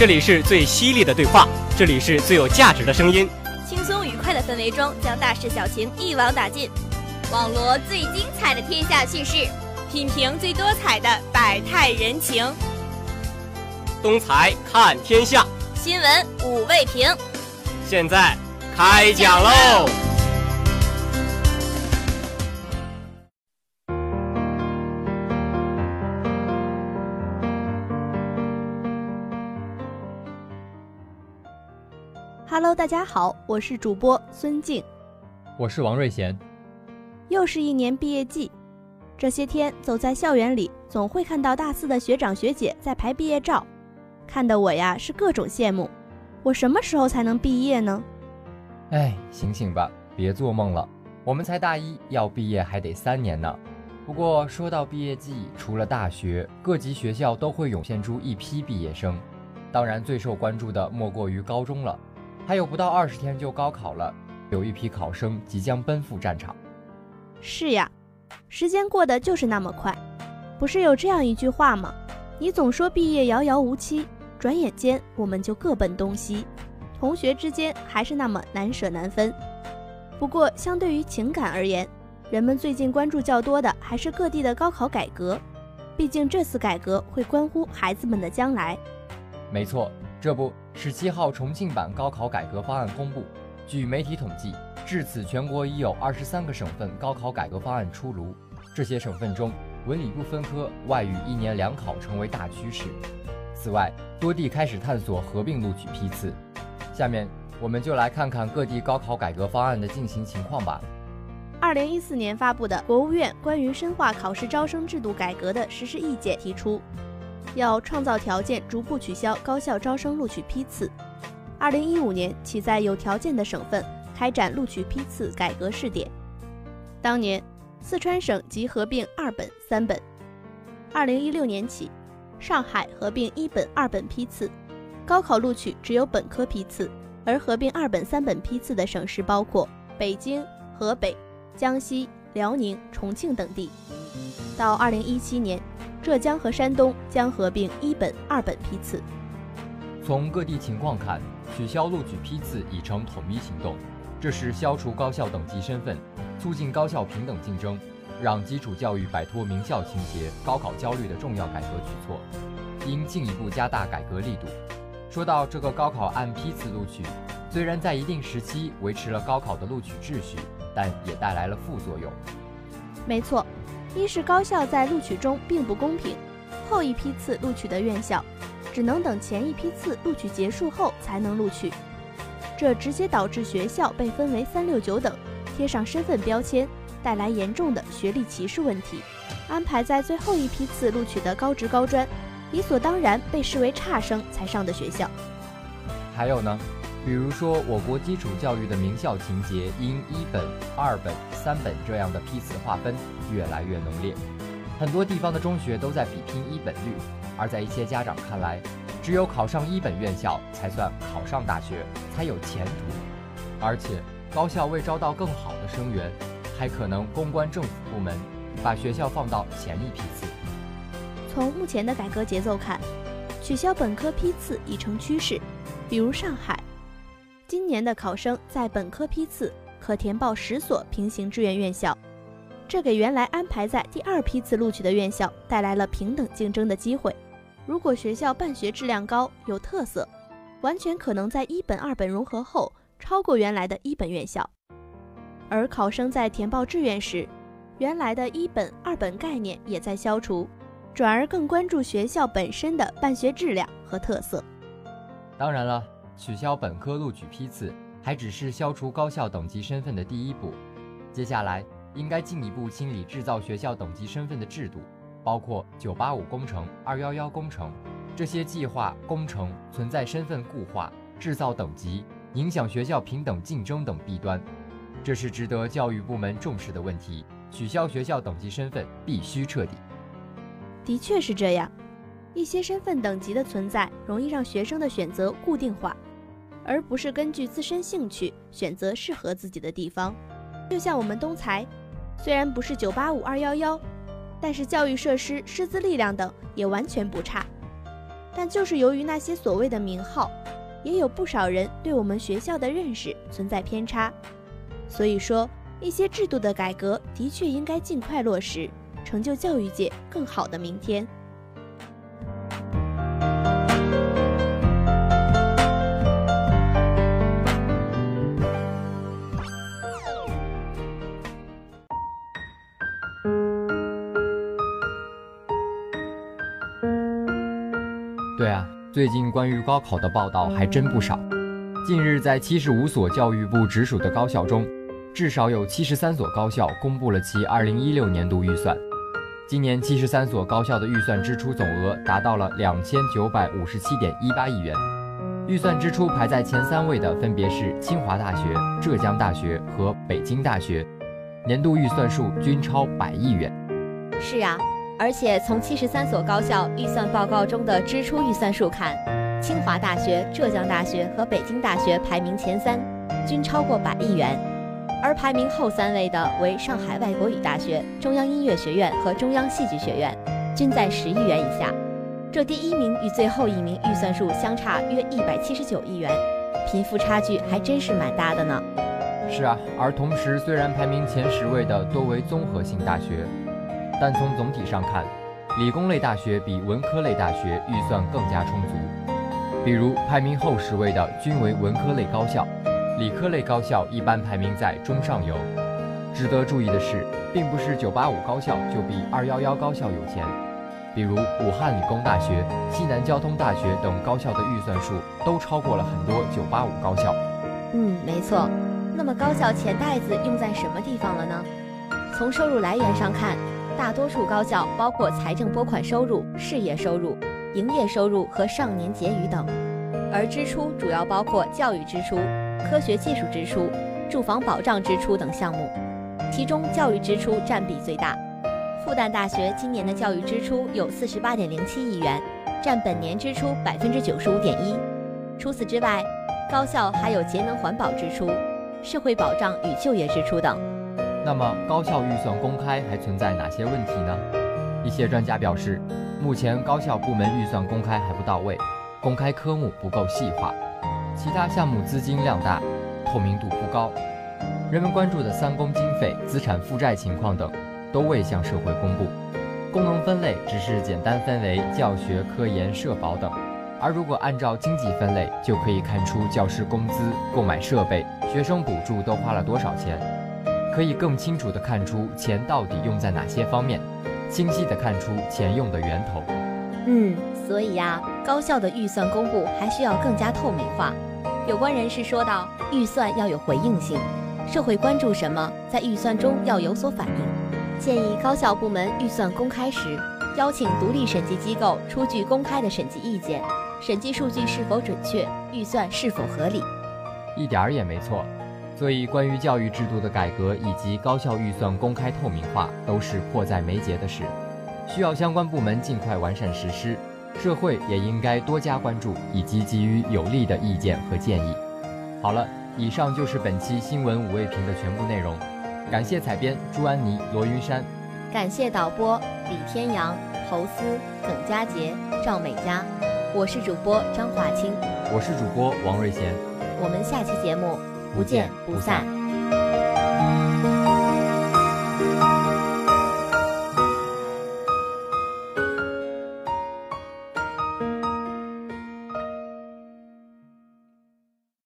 这里是最犀利的对话，这里是最有价值的声音。轻松愉快的氛围中，将大事小情一网打尽，网罗最精彩的天下趣事，品评最多彩的百态人情。东财看天下，新闻五味评。现在开讲喽！Hello，大家好，我是主播孙静，我是王瑞贤。又是一年毕业季，这些天走在校园里，总会看到大四的学长学姐在拍毕业照，看得我呀是各种羡慕。我什么时候才能毕业呢？哎，醒醒吧，别做梦了，我们才大一，要毕业还得三年呢。不过说到毕业季，除了大学，各级学校都会涌现出一批毕业生，当然最受关注的莫过于高中了。还有不到二十天就高考了，有一批考生即将奔赴战场。是呀，时间过得就是那么快。不是有这样一句话吗？你总说毕业遥遥无期，转眼间我们就各奔东西，同学之间还是那么难舍难分。不过，相对于情感而言，人们最近关注较多的还是各地的高考改革，毕竟这次改革会关乎孩子们的将来。没错。这不，十七号重庆版高考改革方案公布。据媒体统计，至此全国已有二十三个省份高考改革方案出炉。这些省份中，文理不分科、外语一年两考成为大趋势。此外，多地开始探索合并录取批次。下面，我们就来看看各地高考改革方案的进行情况吧。二零一四年发布的国务院关于深化考试招生制度改革的实施意见提出。要创造条件，逐步取消高校招生录取批次。二零一五年起，在有条件的省份开展录取批次改革试点。当年，四川省即合并二本、三本。二零一六年起，上海合并一本、二本批次，高考录取只有本科批次，而合并二本、三本批次的省市包括北京、河北、江西、辽宁、重庆等地。到二零一七年。浙江和山东将合并一本、二本批次。从各地情况看，取消录取批次已成统一行动，这是消除高校等级身份、促进高校平等竞争、让基础教育摆脱名校情节、高考焦虑的重要改革举措，应进一步加大改革力度。说到这个高考按批次录取，虽然在一定时期维持了高考的录取秩序，但也带来了副作用。没错。一是高校在录取中并不公平，后一批次录取的院校，只能等前一批次录取结束后才能录取，这直接导致学校被分为三六九等，贴上身份标签，带来严重的学历歧视问题。安排在最后一批次录取的高职高专，理所当然被视为差生才上的学校。还有呢？比如说，我国基础教育的名校情节因一本、二本、三本这样的批次划分越来越浓烈，很多地方的中学都在比拼一本率，而在一些家长看来，只有考上一本院校才算考上大学，才有前途，而且高校为招到更好的生源，还可能公关政府部门把学校放到前一批次。从目前的改革节奏看，取消本科批次已成趋势，比如上海。今年的考生在本科批次可填报十所平行志愿院校，这给原来安排在第二批次录取的院校带来了平等竞争的机会。如果学校办学质量高、有特色，完全可能在一本、二本融合后超过原来的一本院校。而考生在填报志愿时，原来的一本、二本概念也在消除，转而更关注学校本身的办学质量和特色。当然了。取消本科录取批次还只是消除高校等级身份的第一步，接下来应该进一步清理制造学校等级身份的制度，包括985工程、211工程这些计划工程存在身份固化、制造等级、影响学校平等竞争等弊端，这是值得教育部门重视的问题。取消学校等级身份必须彻底。的确是这样，一些身份等级的存在容易让学生的选择固定化。而不是根据自身兴趣选择适合自己的地方，就像我们东财，虽然不是九八五二幺幺，但是教育设施、师资力量等也完全不差。但就是由于那些所谓的名号，也有不少人对我们学校的认识存在偏差。所以说，一些制度的改革的确应该尽快落实，成就教育界更好的明天。对啊，最近关于高考的报道还真不少。近日，在七十五所教育部直属的高校中，至少有七十三所高校公布了其二零一六年度预算。今年七十三所高校的预算支出总额达到了两千九百五十七点一八亿元。预算支出排在前三位的分别是清华大学、浙江大学和北京大学，年度预算数均超百亿元。是啊。而且从七十三所高校预算报告中的支出预算数看，清华大学、浙江大学和北京大学排名前三，均超过百亿元，而排名后三位的为上海外国语大学、中央音乐学院和中央戏剧学院，均在十亿元以下。这第一名与最后一名预算数相差约一百七十九亿元，贫富差距还真是蛮大的呢。是啊，而同时虽然排名前十位的多为综合性大学。但从总体上看，理工类大学比文科类大学预算更加充足。比如排名后十位的均为文科类高校，理科类高校一般排名在中上游。值得注意的是，并不是985高校就比211高校有钱。比如武汉理工大学、西南交通大学等高校的预算数都超过了很多985高校。嗯，没错。那么高校钱袋子用在什么地方了呢？从收入来源上看。大多数高校包括财政拨款收入、事业收入、营业收入和上年结余等，而支出主要包括教育支出、科学技术支出、住房保障支出等项目，其中教育支出占比最大。复旦大学今年的教育支出有四十八点零七亿元，占本年支出百分之九十五点一。除此之外，高校还有节能环保支出、社会保障与就业支出等。那么高校预算公开还存在哪些问题呢？一些专家表示，目前高校部门预算公开还不到位，公开科目不够细化，其他项目资金量大，透明度不高，人们关注的三公经费、资产负债情况等都未向社会公布，功能分类只是简单分为教学、科研、社保等，而如果按照经济分类，就可以看出教师工资、购买设备、学生补助都花了多少钱。可以更清楚地看出钱到底用在哪些方面，清晰地看出钱用的源头。嗯，所以呀，高校的预算公布还需要更加透明化。有关人士说道，预算要有回应性，社会关注什么，在预算中要有所反映。建议高校部门预算公开时，邀请独立审计机构出具公开的审计意见，审计数据是否准确，预算是否合理。一点儿也没错。所以，关于教育制度的改革以及高校预算公开透明化，都是迫在眉睫的事，需要相关部门尽快完善实施。社会也应该多加关注，以及给予有力的意见和建议。好了，以上就是本期新闻五味评的全部内容。感谢采编朱安妮、罗云山，感谢导播李天阳、侯思、耿佳杰、赵美佳。我是主播张华清，我是主播王瑞贤。我们下期节目。不见不散。